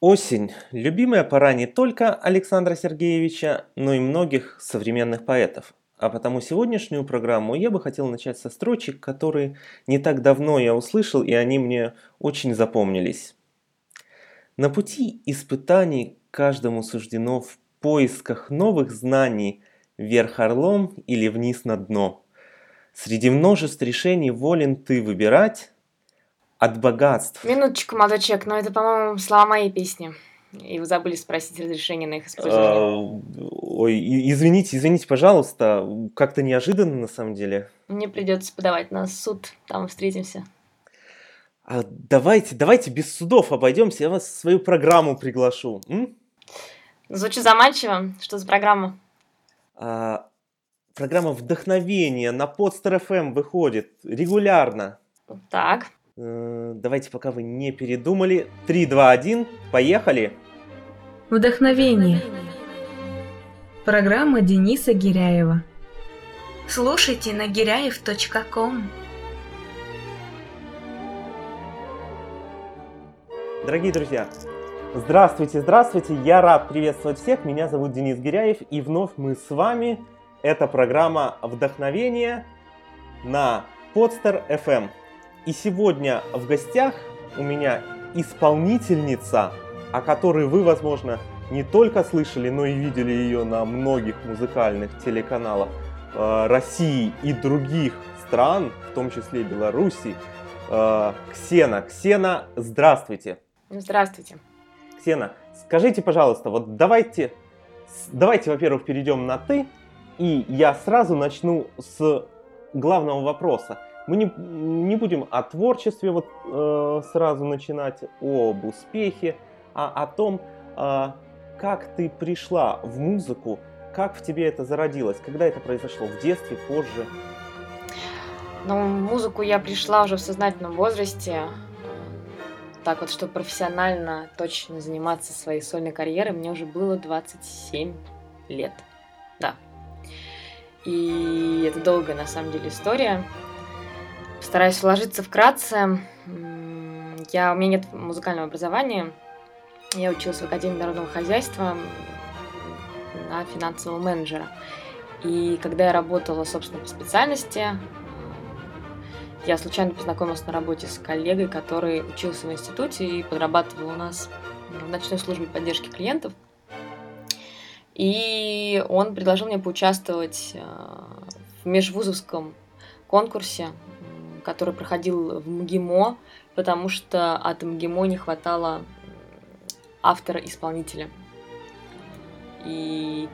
Осень – любимая пора не только Александра Сергеевича, но и многих современных поэтов. А потому сегодняшнюю программу я бы хотел начать со строчек, которые не так давно я услышал, и они мне очень запомнились. На пути испытаний каждому суждено в поисках новых знаний вверх орлом или вниз на дно. Среди множеств решений волен ты выбирать, от богатств. Минуточку, молодой человек, но это, по-моему, слова моей песни. И вы забыли спросить разрешение на их использование. А, ой, извините, извините, пожалуйста, как-то неожиданно на самом деле. Мне придется подавать на суд, там встретимся. А давайте, давайте без судов обойдемся, я вас в свою программу приглашу. М? Звучит заманчиво. Что за программа? А, программа вдохновения на Подстер FM выходит регулярно. Так. Э, давайте, пока вы не передумали. 3, 2, 1, поехали! Вдохновение. Программа Дениса Гиряева. Слушайте на гиряев.ком. Дорогие друзья, здравствуйте, здравствуйте, я рад приветствовать всех, меня зовут Денис Гиряев, и вновь мы с вами, это программа «Вдохновение» на Podster FM. И сегодня в гостях у меня исполнительница, о которой вы, возможно, не только слышали, но и видели ее на многих музыкальных телеканалах э, России и других стран, в том числе Беларуси. Э, Ксена, Ксена, здравствуйте. Здравствуйте. Ксена, скажите, пожалуйста, вот давайте, давайте, во-первых, перейдем на ты, и я сразу начну с главного вопроса. Мы не, не будем о творчестве вот э, сразу начинать, об успехе, а о том, э, как ты пришла в музыку, как в тебе это зародилось, когда это произошло, в детстве, позже? Ну, в музыку я пришла уже в сознательном возрасте. Так вот, чтобы профессионально точно заниматься своей сольной карьерой, мне уже было 27 лет. Да. И это долгая, на самом деле, история. Стараюсь вложиться вкратце. Я, у меня нет музыкального образования. Я училась в Академии народного хозяйства на финансового менеджера. И когда я работала, собственно, по специальности, я случайно познакомилась на работе с коллегой, который учился в институте и подрабатывал у нас в ночной службе поддержки клиентов. И он предложил мне поучаствовать э, в межвузовском конкурсе который проходил в МГИМО, потому что от МГИМО не хватало автора-исполнителя. И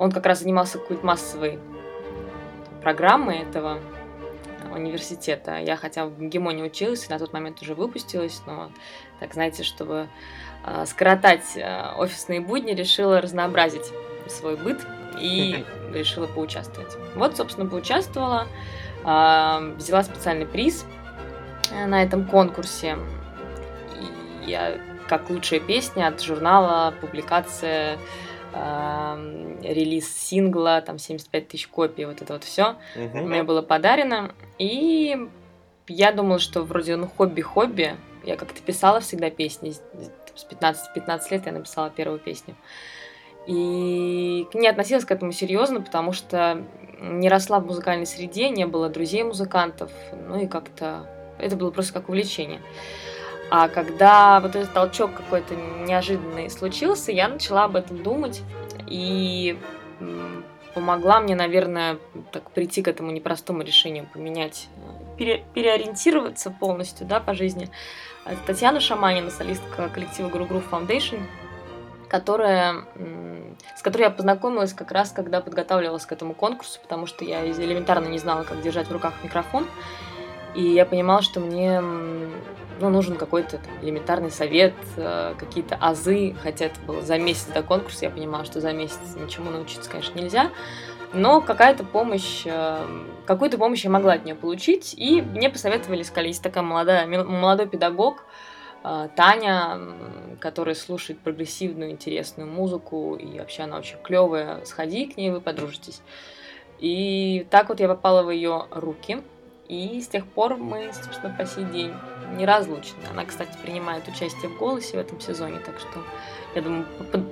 он как раз занимался культ массовой программой этого университета. Я хотя в МГИМО не училась, на тот момент уже выпустилась, но, так знаете, чтобы э, скоротать э, офисные будни, решила разнообразить свой быт и решила поучаствовать. Вот, собственно, поучаствовала взяла специальный приз э, на этом конкурсе. И я как лучшая песня от журнала, публикация, э, релиз сингла, там 75 тысяч копий, вот это вот все угу. мне было подарено. И я думала, что вроде ну хобби-хобби. Я как-то писала всегда песни. С 15-15 лет я написала первую песню. И не относилась к этому серьезно, потому что не росла в музыкальной среде, не было друзей музыкантов, ну и как-то это было просто как увлечение. А когда вот этот толчок какой-то неожиданный случился, я начала об этом думать и помогла мне, наверное, так прийти к этому непростому решению, поменять, пере, переориентироваться полностью, да, по жизни. Татьяна Шаманина, солистка коллектива Guru Groove Foundation, которая, с которой я познакомилась как раз, когда подготавливалась к этому конкурсу, потому что я элементарно не знала, как держать в руках микрофон. И я понимала, что мне ну, нужен какой-то элементарный совет, э, какие-то азы, хотя это было за месяц до конкурса, я понимала, что за месяц ничему научиться, конечно, нельзя, но какая-то помощь, э, какую-то помощь я могла от нее получить, и мне посоветовали, сказали, есть такая молодая, молодой педагог, Таня, которая слушает прогрессивную, интересную музыку, и вообще она очень клевая, сходи к ней, вы подружитесь. И так вот я попала в ее руки, И с тех пор мы, собственно, по сей день неразлучны. Она, кстати, принимает участие в «Голосе» в этом сезоне, так что, я думаю,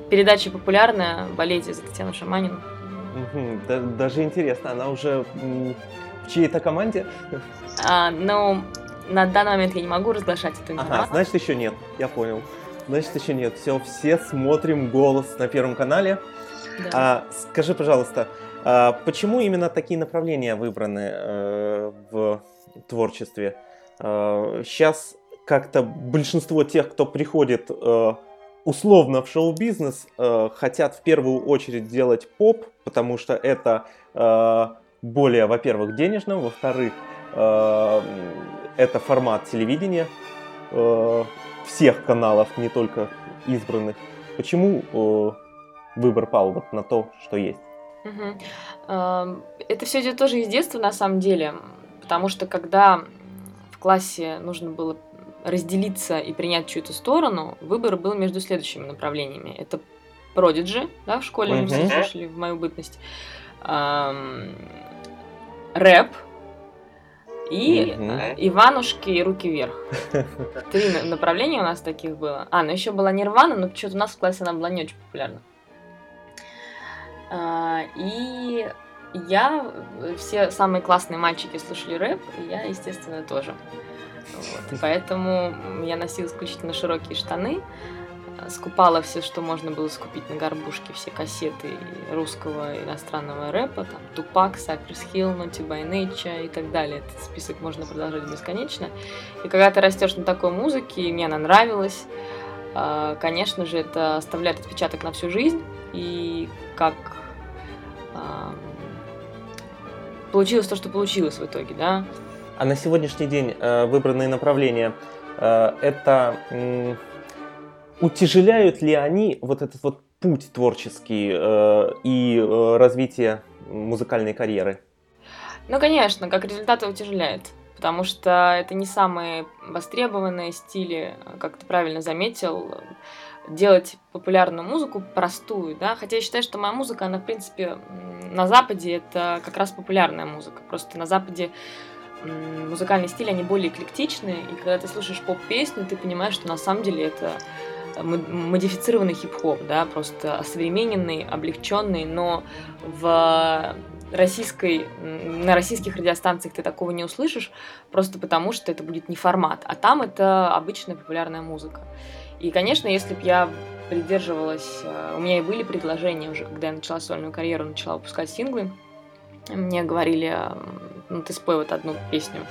передача популярная, болейте за Татьяну Шаманину. Даже интересно, она уже в чьей-то команде? А, ну, на данный момент я не могу разглашать эту информацию. Ага, значит, еще нет, я понял. Значит, еще нет. Все, все смотрим голос на Первом канале. Да. А, скажи, пожалуйста, а почему именно такие направления выбраны э, в творчестве? Э, сейчас как-то большинство тех, кто приходит э, условно в шоу-бизнес, э, хотят в первую очередь делать поп, потому что это э, более, во-первых, денежно, во-вторых, э, это формат телевидения э, всех каналов, не только избранных. Почему э, выбор пал вот на то, что есть? Угу. Это все идет тоже из детства, на самом деле, потому что когда в классе нужно было разделиться и принять чью-то сторону, выбор был между следующими направлениями. Это Продиджи, да, в школе мы все слушали в мою бытность, рэп и mm Иванушки и руки вверх. Три направления у нас таких было. А, ну еще была Нирвана, но что-то у нас в классе она была не очень популярна. А, и я, все самые классные мальчики слушали рэп, и я, естественно, тоже. Вот. Поэтому я носила исключительно широкие штаны, скупала все, что можно было скупить на горбушке, все кассеты русского и иностранного рэпа, там Тупак, Cypress Hill, Naughty by и так далее. Этот список можно продолжать бесконечно. И когда ты растешь на такой музыке, и мне она нравилась, а, конечно же, это оставляет отпечаток на всю жизнь. И как получилось то, что получилось в итоге, да. А на сегодняшний день э, выбранные направления э, это утяжеляют ли они вот этот вот путь творческий э, и развитие музыкальной карьеры? Ну, конечно, как результат утяжеляет, потому что это не самые востребованные стили, как ты правильно заметил делать популярную музыку, простую, да, хотя я считаю, что моя музыка, она, в принципе, на Западе это как раз популярная музыка, просто на Западе музыкальные стили, они более эклектичные, и когда ты слушаешь поп-песню, ты понимаешь, что на самом деле это модифицированный хип-хоп, да, просто осовремененный, облегченный, но в российской, на российских радиостанциях ты такого не услышишь, просто потому что это будет не формат, а там это обычная популярная музыка. И, конечно, если бы я придерживалась... Э, у меня и были предложения уже, когда я начала сольную карьеру, начала выпускать синглы. Мне говорили, ну ты спой вот одну песню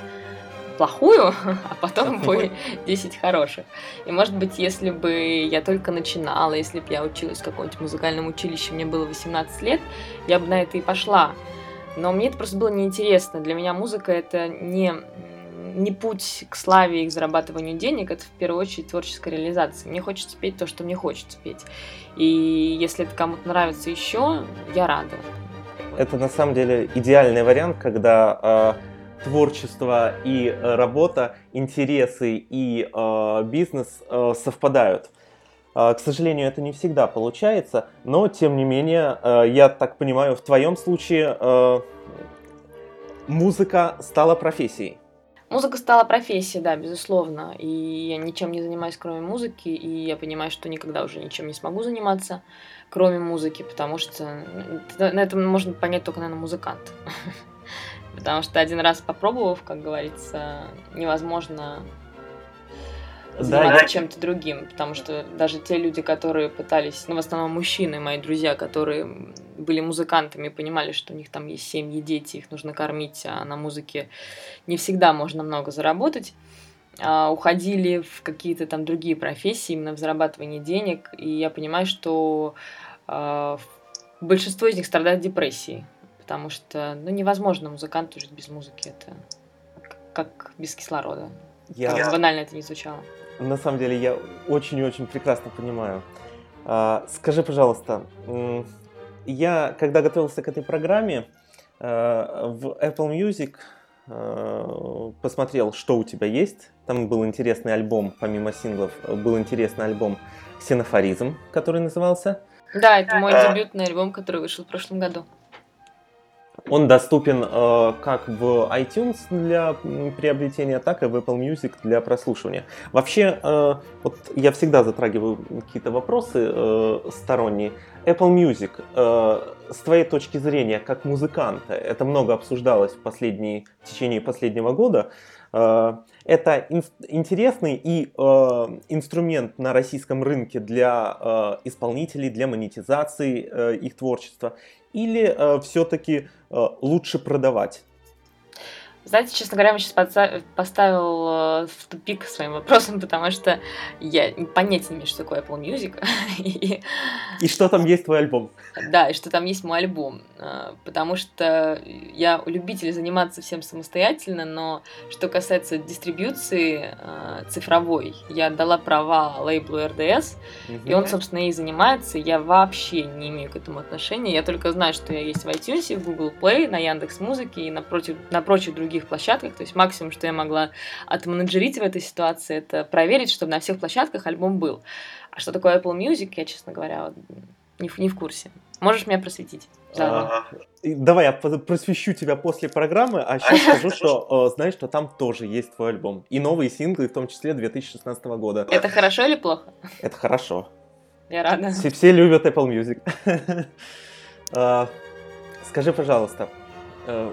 плохую, а потом пой 10 хороших. И может быть, если бы я только начинала, если бы я училась в каком-нибудь музыкальном училище, мне было 18 лет, я бы на это и пошла. Но мне это просто было неинтересно. Для меня музыка это не не путь к славе и к зарабатыванию денег, это в первую очередь творческая реализация. Мне хочется петь то, что мне хочется петь. И если это кому-то нравится еще, я рада. Это на самом деле идеальный вариант, когда э, творчество и работа, интересы и э, бизнес э, совпадают. Э, к сожалению, это не всегда получается, но тем не менее, э, я так понимаю, в твоем случае э, музыка стала профессией. Музыка стала профессией, да, безусловно. И я ничем не занимаюсь, кроме музыки. И я понимаю, что никогда уже ничем не смогу заниматься, кроме музыки, потому что на этом можно понять только, наверное, музыкант. Потому что один раз попробовав, как говорится, невозможно заниматься да, чем-то другим, потому что даже те люди, которые пытались, ну, в основном мужчины, мои друзья, которые были музыкантами, понимали, что у них там есть семьи, дети, их нужно кормить, а на музыке не всегда можно много заработать, а уходили в какие-то там другие профессии, именно в зарабатывании денег, и я понимаю, что а, большинство из них страдает депрессией, потому что, ну, невозможно музыканту жить без музыки, это как без кислорода. Я... Как банально это не звучало. На самом деле я очень-очень прекрасно понимаю. А, скажи, пожалуйста, я, когда готовился к этой программе, а, в Apple Music а, посмотрел, что у тебя есть. Там был интересный альбом, помимо синглов, был интересный альбом «Ксенофоризм», который назывался. Да, это мой дебютный альбом, который вышел в прошлом году. Он доступен э, как в iTunes для приобретения, так и в Apple Music для прослушивания. Вообще, э, вот я всегда затрагиваю какие-то вопросы э, сторонние. Apple Music, э, с твоей точки зрения, как музыканта, это много обсуждалось в, последние, в течение последнего года. Э, это ин- интересный и э, инструмент на российском рынке для э, исполнителей, для монетизации э, их творчества или э, все-таки э, лучше продавать? Знаете, честно говоря, я сейчас поставил э, в тупик своим вопросом, потому что я понятия не имею, что такое Apple Music. и... и что там есть твой альбом. Да, и что там есть мой альбом. Э, потому что я любитель заниматься всем самостоятельно, но что касается дистрибьюции э, цифровой, я отдала права лейблу RDS, угу. и он, собственно, и занимается. Я вообще не имею к этому отношения. Я только знаю, что я есть в iTunes, в Google Play, на Яндекс Музыке и на, против, на прочих других других площадках. То есть максимум, что я могла отменеджерить в этой ситуации, это проверить, чтобы на всех площадках альбом был. А что такое Apple Music, я, честно говоря, не в, не в курсе. Можешь меня просветить? А, давай я просвещу тебя после программы, а сейчас скажу, что знаешь, что там тоже есть твой альбом. И новые синглы, в том числе 2016 года. Это хорошо или плохо? Это хорошо. Я рада. Все, все любят Apple Music. А, скажи, пожалуйста, э,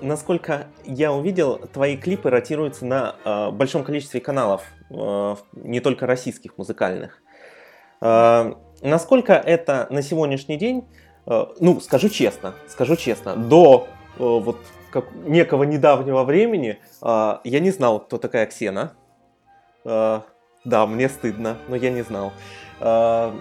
насколько я увидел, твои клипы ротируются на э, большом количестве каналов, э, не только российских музыкальных. Э, насколько это на сегодняшний день, э, ну, скажу честно, скажу честно, до э, вот как, некого недавнего времени э, я не знал, кто такая Ксена. Э, да, мне стыдно, но я не знал. Э,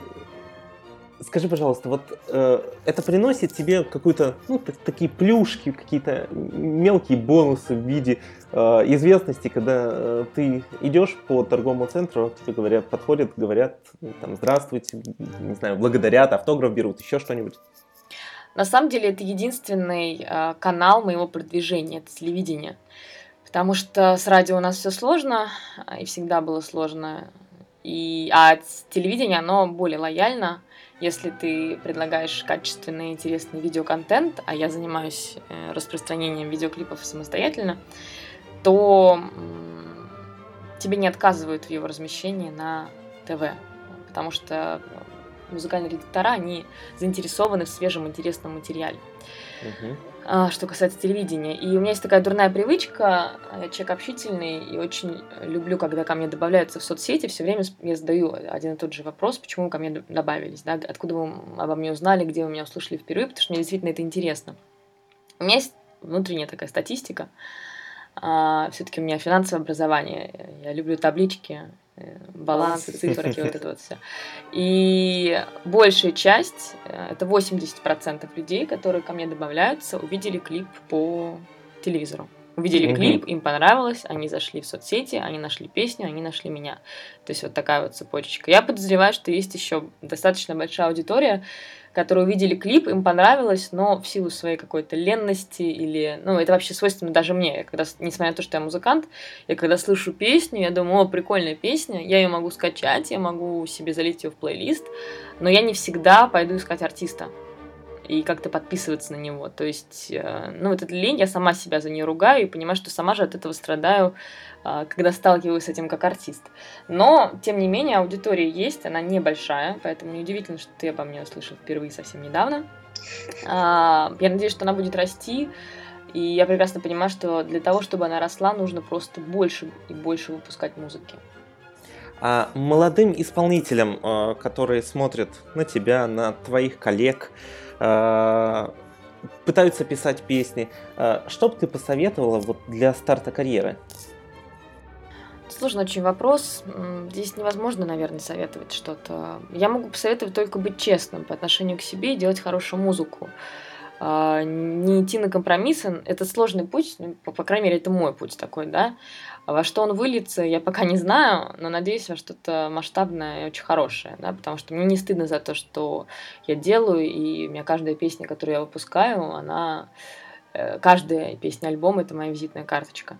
Скажи, пожалуйста, вот э, это приносит тебе какую-то, ну, так, такие плюшки, какие-то мелкие бонусы в виде э, известности, когда э, ты идешь по торговому центру, тебе говорят, подходят, говорят, там, здравствуйте, не знаю, благодарят, автограф берут, еще что-нибудь. На самом деле это единственный э, канал моего продвижения, это телевидение. Потому что с радио у нас все сложно, и всегда было сложно. И, а телевидение, оно более лояльно если ты предлагаешь качественный, интересный видеоконтент, а я занимаюсь э, распространением видеоклипов самостоятельно, то тебе не отказывают в его размещении на ТВ, потому что музыкальные редактора, они заинтересованы в свежем интересном материале. Угу. А, что касается телевидения. И у меня есть такая дурная привычка, я человек общительный и очень люблю, когда ко мне добавляются в соцсети, все время я задаю один и тот же вопрос, почему вы ко мне добавились, да, откуда вы обо мне узнали, где вы меня услышали впервые, потому что мне действительно это интересно. У меня есть внутренняя такая статистика, а, все-таки у меня финансовое образование, я люблю таблички, балансы, циферки, вот это вот все. И большая часть, э, это 80% людей, которые ко мне добавляются, увидели клип по телевизору. Увидели mm-hmm. клип, им понравилось, они зашли в соцсети, они нашли песню, они нашли меня. То есть вот такая вот цепочка. Я подозреваю, что есть еще достаточно большая аудитория, которые увидели клип, им понравилось, но в силу своей какой-то ленности или... Ну, это вообще свойственно даже мне. Я когда, несмотря на то, что я музыкант, я когда слышу песню, я думаю, о, прикольная песня, я ее могу скачать, я могу себе залить ее в плейлист, но я не всегда пойду искать артиста и как-то подписываться на него. То есть, э, ну, вот эта лень, я сама себя за нее ругаю и понимаю, что сама же от этого страдаю а, когда сталкиваюсь с этим как артист. Но, тем не менее, аудитория есть, она небольшая, поэтому неудивительно, что ты обо мне услышал впервые совсем недавно. А, я надеюсь, что она будет расти, и я прекрасно понимаю, что для того, чтобы она росла, нужно просто больше и больше выпускать музыки. А молодым исполнителям, а, которые смотрят на тебя, на твоих коллег, пытаются писать песни, что бы ты посоветовала вот для старта карьеры? Сложный очень вопрос. Здесь невозможно, наверное, советовать что-то. Я могу посоветовать только быть честным по отношению к себе и делать хорошую музыку. А, не идти на компромиссы. Это сложный путь, ну, по крайней мере, это мой путь такой, да. Во что он выльется, я пока не знаю, но надеюсь во что-то масштабное и очень хорошее, да, потому что мне не стыдно за то, что я делаю, и у меня каждая песня, которую я выпускаю, она... Э, каждая песня альбома — это моя визитная карточка.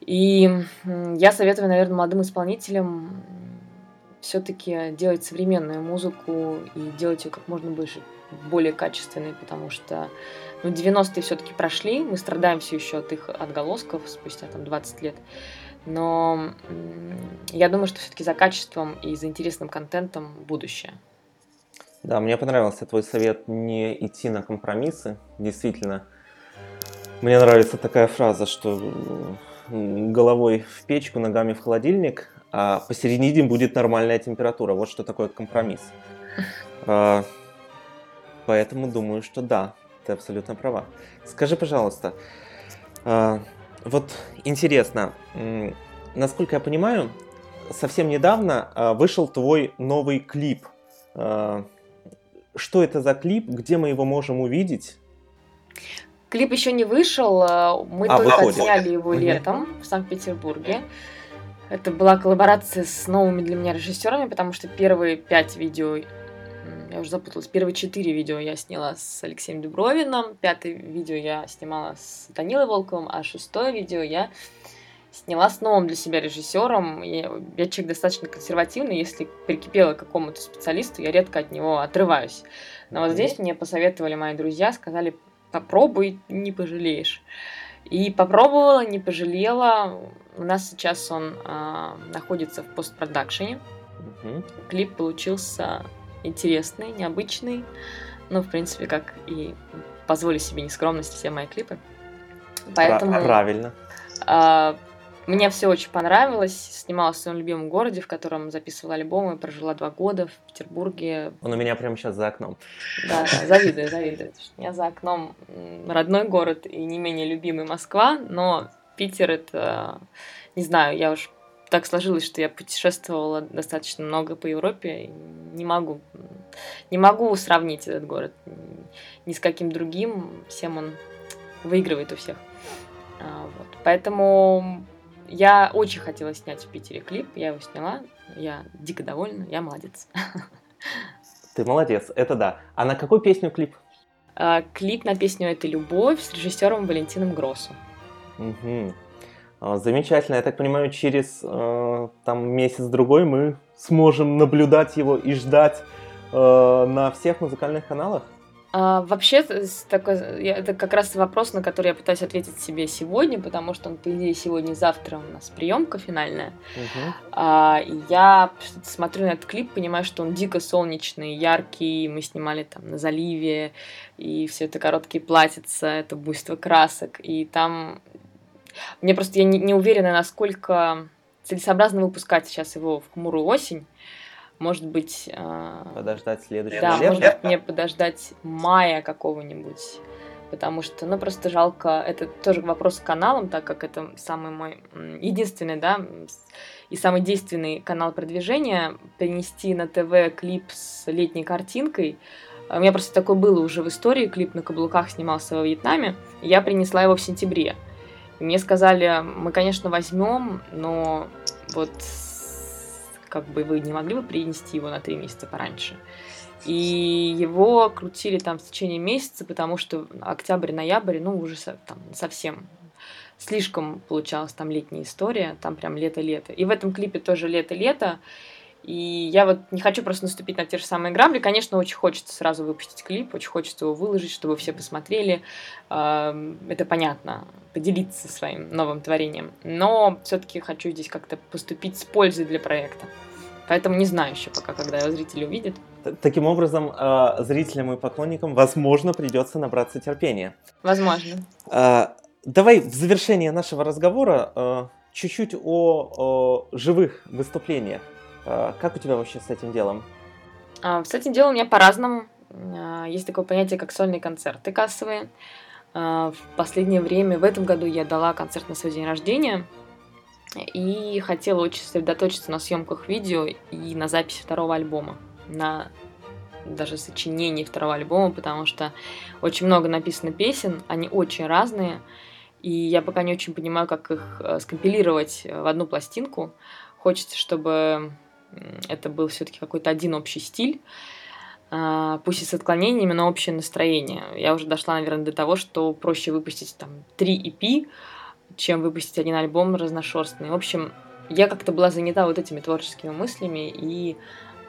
И я советую, наверное, молодым исполнителям все-таки делать современную музыку и делать ее как можно больше, более качественной, потому что ну, 90-е все-таки прошли, мы страдаем все еще от их отголосков спустя там 20 лет. Но я думаю, что все-таки за качеством и за интересным контентом будущее. Да, мне понравился твой совет не идти на компромиссы. Действительно, мне нравится такая фраза, что головой в печку, ногами в холодильник, а посередине будет нормальная температура. Вот что такое компромисс. А, поэтому думаю, что да, ты абсолютно права. Скажи, пожалуйста, а, вот интересно, насколько я понимаю, совсем недавно а, вышел твой новый клип. Что это за клип? Где мы его можем увидеть? Клип еще не вышел, мы а, только выходит. отсняли его летом в Санкт-Петербурге. Это была коллаборация с новыми для меня режиссерами, потому что первые пять видео, я уже запуталась, первые четыре видео я сняла с Алексеем Дубровиным, пятое видео я снимала с Данилой Волковым, а шестое видео я сняла с новым для себя режиссером. Я, я человек достаточно консервативный, если прикипела к какому-то специалисту, я редко от него отрываюсь. Но вот здесь мне посоветовали мои друзья, сказали, попробуй, не пожалеешь. И попробовала, не пожалела. У нас сейчас он э, находится в постпродакшене. Угу. Клип получился интересный, необычный. Ну, в принципе, как и позволю себе нескромность все мои клипы. Поэтому, Правильно. Э, мне все очень понравилось. Снималась в своем любимом городе, в котором записывала альбомы. Прожила два года в Петербурге. Он у меня прямо сейчас за окном. Да, да завидую, завидую. У меня за окном родной город и не менее любимый Москва, но Питер это, не знаю, я уж так сложилось, что я путешествовала достаточно много по Европе. Не могу, не могу сравнить этот город ни с каким другим. Всем он выигрывает у всех. А, вот. Поэтому я очень хотела снять в Питере клип, я его сняла, я дико довольна, я молодец. Ты молодец, это да. А на какую песню клип? А, клип на песню «Это любовь» с режиссером Валентином Гроссу. Угу. Замечательно. Я так понимаю, через э, там месяц-другой мы сможем наблюдать его и ждать э, на всех музыкальных каналах? А, вообще, такой, это как раз вопрос, на который я пытаюсь ответить себе сегодня, потому что он, по идее, сегодня-завтра у нас приемка финальная. Угу. А, я смотрю на этот клип, понимаю, что он дико солнечный, яркий. Мы снимали там на заливе, и все это короткие платьица, это буйство красок. И там мне просто я не, не уверена, насколько целесообразно выпускать сейчас его в хмурую осень. Может быть... Э, подождать следующего Да, лета? может быть, мне подождать мая какого-нибудь. Потому что, ну, просто жалко, это тоже вопрос с каналом, так как это самый мой единственный, да, и самый действенный канал продвижения, перенести на ТВ клип с летней картинкой. У меня просто такое было уже в истории, клип на каблуках снимался во Вьетнаме, я принесла его в сентябре. Мне сказали, мы, конечно, возьмем, но вот как бы вы не могли бы принести его на три месяца пораньше. И его крутили там в течение месяца, потому что октябрь-ноябрь, ну, уже там совсем слишком получалась там летняя история, там прям лето-лето. И в этом клипе тоже лето-лето. И я вот не хочу просто наступить на те же самые грабли. Конечно, очень хочется сразу выпустить клип, очень хочется его выложить, чтобы все посмотрели. Это понятно, поделиться своим новым творением. Но все-таки хочу здесь как-то поступить с пользой для проекта. Поэтому не знаю еще пока, когда его зрители увидят. Таким образом, а, зрителям и поклонникам, возможно, придется набраться терпения. Возможно. А, давай в завершение нашего разговора а, чуть-чуть о, о живых выступлениях. А, как у тебя вообще с этим делом? А, с этим делом меня по-разному. А, есть такое понятие, как сольные концерты кассовые. В последнее время, в этом году я дала концерт на свой день рождения и хотела очень сосредоточиться на съемках видео и на записи второго альбома, на даже сочинении второго альбома, потому что очень много написано песен, они очень разные, и я пока не очень понимаю, как их э, скомпилировать в одну пластинку. Хочется, чтобы это был все-таки какой-то один общий стиль, а, пусть и с отклонениями, но общее настроение. Я уже дошла, наверное, до того, что проще выпустить там три EP, чем выпустить один альбом разношерстный. В общем, я как-то была занята вот этими творческими мыслями, и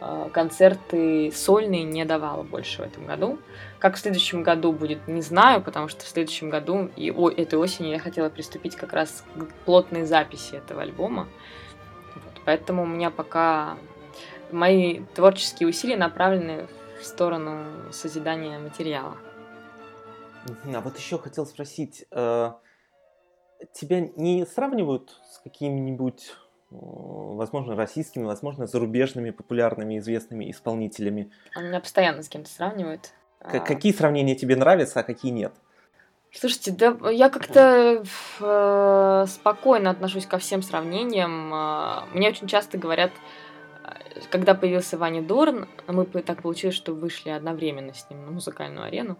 э, концерты сольные не давала больше в этом году. Как в следующем году будет, не знаю, потому что в следующем году и о, этой осенью я хотела приступить как раз к плотной записи этого альбома. Поэтому у меня пока мои творческие усилия направлены в сторону созидания материала. А вот еще хотел спросить, э, тебя не сравнивают с какими-нибудь, э, возможно, российскими, возможно, зарубежными популярными известными исполнителями? Меня постоянно с кем-то сравнивает. К- какие сравнения тебе нравятся, а какие нет? Слушайте, да я как-то э, спокойно отношусь ко всем сравнениям. Э, мне очень часто говорят, э, когда появился Ваня Дорн, мы так получилось, что вышли одновременно с ним на музыкальную арену.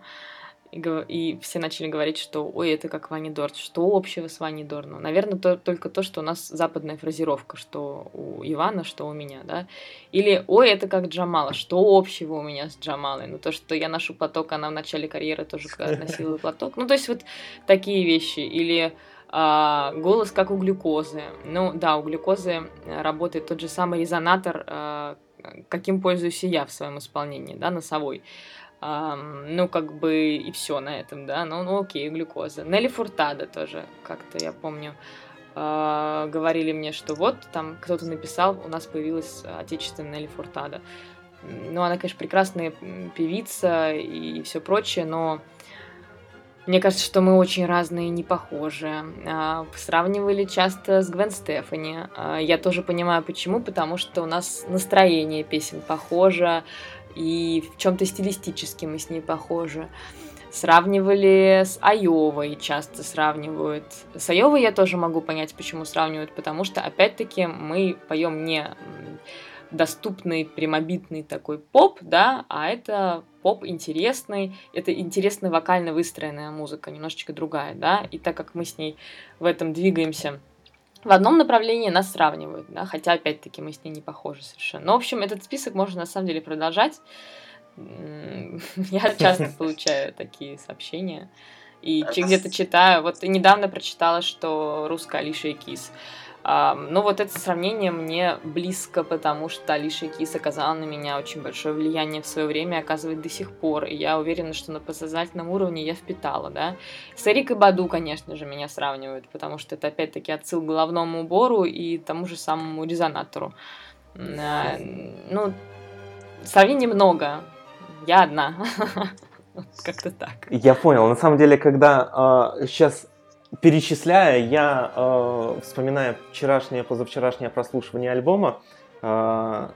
И, и все начали говорить, что ой, это как Ванни Дорн. Что общего с Ванни Дорном? Наверное, то, только то, что у нас западная фразировка, что у Ивана, что у меня, да. Или ой, это как Джамала. Что общего у меня с Джамалой? Ну, то, что я ношу платок, она в начале карьеры тоже носила платок. Ну, то есть вот такие вещи. Или а, голос как у глюкозы. Ну, да, у глюкозы работает тот же самый резонатор, а, каким пользуюсь и я в своем исполнении, да, носовой. Ну, как бы и все на этом, да, ну, ну окей, глюкоза. Нелли Фуртада тоже, как-то я помню, uh, говорили мне, что вот там кто-то написал, у нас появилась отечественная Нелли Фуртада. Ну, она, конечно, прекрасная певица и все прочее, но мне кажется, что мы очень разные, не похожи. Uh, сравнивали часто с Гвен Стефани. Uh, я тоже понимаю, почему, потому что у нас настроение песен похоже, и в чем-то стилистически мы с ней похожи. Сравнивали с Айовой, часто сравнивают. С Айовой я тоже могу понять, почему сравнивают, потому что, опять-таки, мы поем не доступный, прямобитный такой поп, да, а это поп интересный, это интересно вокально выстроенная музыка, немножечко другая, да, и так как мы с ней в этом двигаемся в одном направлении нас сравнивают, да, хотя, опять-таки, мы с ней не похожи совершенно. Но, в общем, этот список можно, на самом деле, продолжать. Я часто получаю такие сообщения. И где-то читаю. Вот недавно прочитала, что русская Алиша и Кис. Ну, вот это сравнение мне близко, потому что Алиша Кис оказала на меня очень большое влияние в свое время, оказывает до сих пор. И я уверена, что на подсознательном уровне я впитала, да. С Эрикой Баду, конечно же, меня сравнивают, потому что это опять-таки отсыл к головному убору и тому же самому резонатору. А, ну, сравнений много. Я одна. Как-то так. Я понял. На самом деле, когда э, сейчас перечисляя, я, э, вспоминая вчерашнее, позавчерашнее прослушивание альбома, э,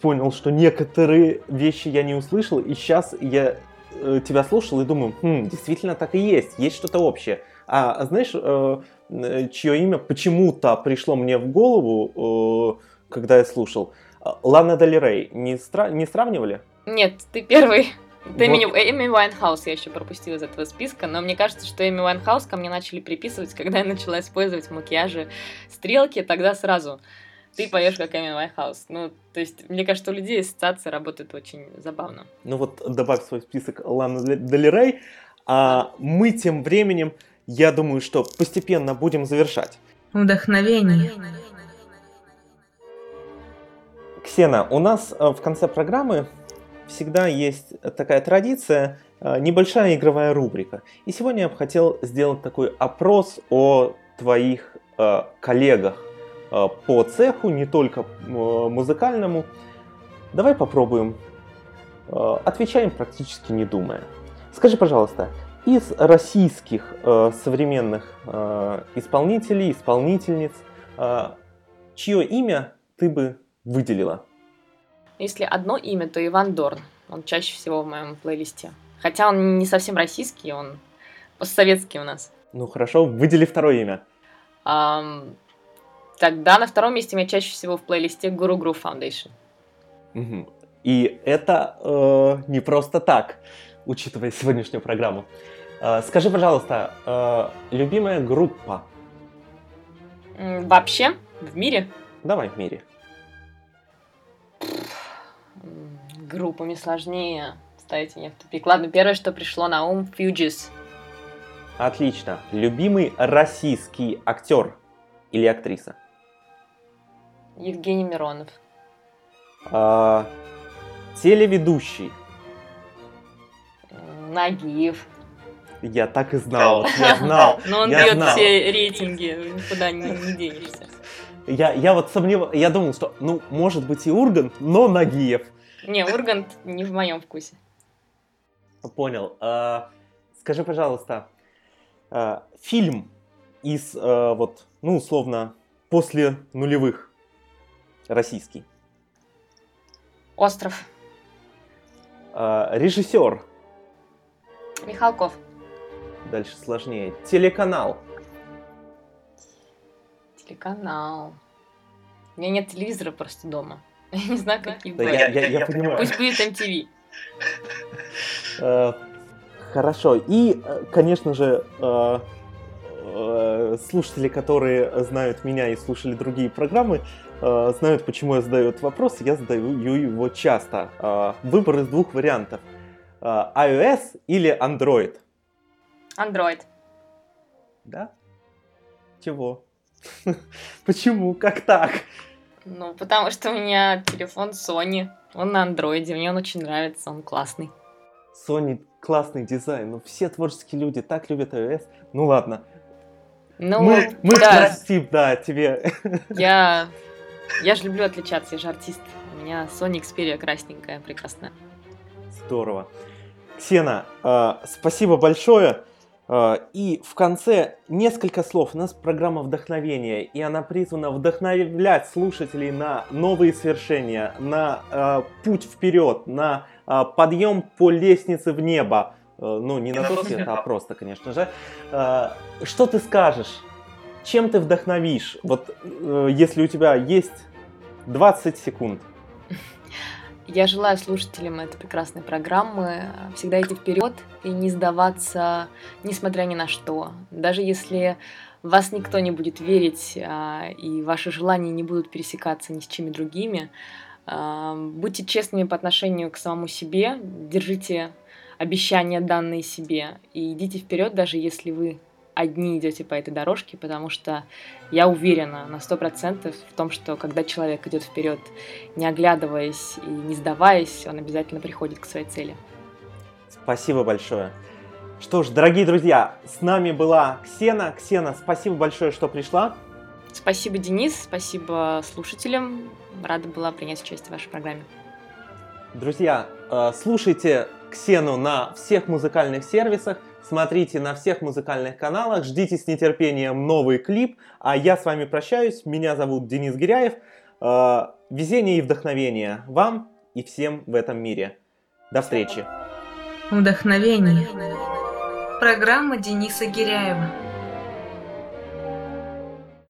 понял, что некоторые вещи я не услышал, и сейчас я э, тебя слушал и думаю, хм, действительно так и есть, есть что-то общее. А знаешь, э, э чье имя почему-то пришло мне в голову, э, когда я слушал? Лана Дель Рей. Не, стра- не сравнивали? Нет, ты первый. Это вот. Эми Уайнхаус я еще пропустила из этого списка, но мне кажется, что Эми Уайнхаус ко мне начали приписывать, когда я начала использовать в макияже стрелки, тогда сразу ты поешь как Эми Уайнхаус. Ну, то есть, мне кажется, у людей ассоциация работает очень забавно. Ну вот добавь в свой список Лану Дель Рей, а мы тем временем, я думаю, что постепенно будем завершать. Вдохновение. Ксена, у нас э, в конце программы всегда есть такая традиция, э, небольшая игровая рубрика. И сегодня я бы хотел сделать такой опрос о твоих э, коллегах э, по цеху, не только музыкальному. Давай попробуем. Отвечаем практически не думая. Скажи, пожалуйста, из российских современных исполнителей, исполнительниц, чье имя ты бы выделила? Если одно имя, то Иван Дорн. Он чаще всего в моем плейлисте. Хотя он не совсем российский, он постсоветский у нас. Ну хорошо, выдели второе имя. Um, тогда на втором месте у меня чаще всего в плейлисте Guru Groove Foundation. Угу. И это э, не просто так, учитывая сегодняшнюю программу. Э, скажи, пожалуйста, э, любимая группа? Вообще? В мире? Давай в мире группами сложнее. Ставите меня в тупик. Ладно, первое, что пришло на ум, Fugees. Отлично. Любимый российский актер или актриса? Евгений Миронов. А, телеведущий. Нагиев. Я так и знал, я знал. Но он бьет все рейтинги, никуда не, не денешься. Я, я вот сомневался, я думал, что, ну, может быть и Ургант, но Нагиев. Не, Ургант не в моем вкусе. Понял. А, скажи, пожалуйста, а, фильм из, а, вот, ну, условно, после нулевых, российский. Остров. Режиссер, Михалков. дальше сложнее. Телеканал. Телеканал. У меня нет телевизора просто дома. Я не знаю, какие Да, были. я, я- я понимаю. Пусть будет MTV. Э, Хорошо. И, э, конечно же, э, слушатели, которые знают меня и слушали другие программы, знают, почему я задаю этот вопрос. Я задаю его часто. Выбор из двух вариантов. IOS или Android? Android. Да? Чего? Почему? Как так? Ну, потому что у меня телефон Sony. Он на андроиде, мне он очень нравится, он классный. Sony классный дизайн, но все творческие люди так любят iOS. Ну ладно, Ну, мы, мы да, простим, да, тебе. я, я же люблю отличаться, я же артист. У меня Sony Xperia красненькая, прекрасная. Здорово. Ксена, э, спасибо большое. Э, И в конце несколько слов. У нас программа вдохновения, и она призвана вдохновлять слушателей на новые свершения, на э, путь вперед, на э, подъем по лестнице в небо. Э, Ну, не на тот свет, а просто, конечно же. Э, Что ты скажешь? Чем ты вдохновишь? Вот э, если у тебя есть 20 секунд. Я желаю слушателям этой прекрасной программы всегда идти вперед и не сдаваться, несмотря ни на что. Даже если вас никто не будет верить, а, и ваши желания не будут пересекаться ни с чьими другими, а, будьте честными по отношению к самому себе, держите обещания, данные себе, и идите вперед, даже если вы одни идете по этой дорожке, потому что я уверена на сто процентов в том, что когда человек идет вперед, не оглядываясь и не сдаваясь, он обязательно приходит к своей цели. Спасибо большое. Что ж, дорогие друзья, с нами была Ксена. Ксена, спасибо большое, что пришла. Спасибо, Денис, спасибо слушателям. Рада была принять участие в вашей программе. Друзья, э, слушайте Ксену на всех музыкальных сервисах, смотрите на всех музыкальных каналах, ждите с нетерпением новый клип. А я с вами прощаюсь. Меня зовут Денис Гиряев. Э, Везения и вдохновения вам и всем в этом мире. До встречи. Вдохновение. Программа Дениса Гиряева.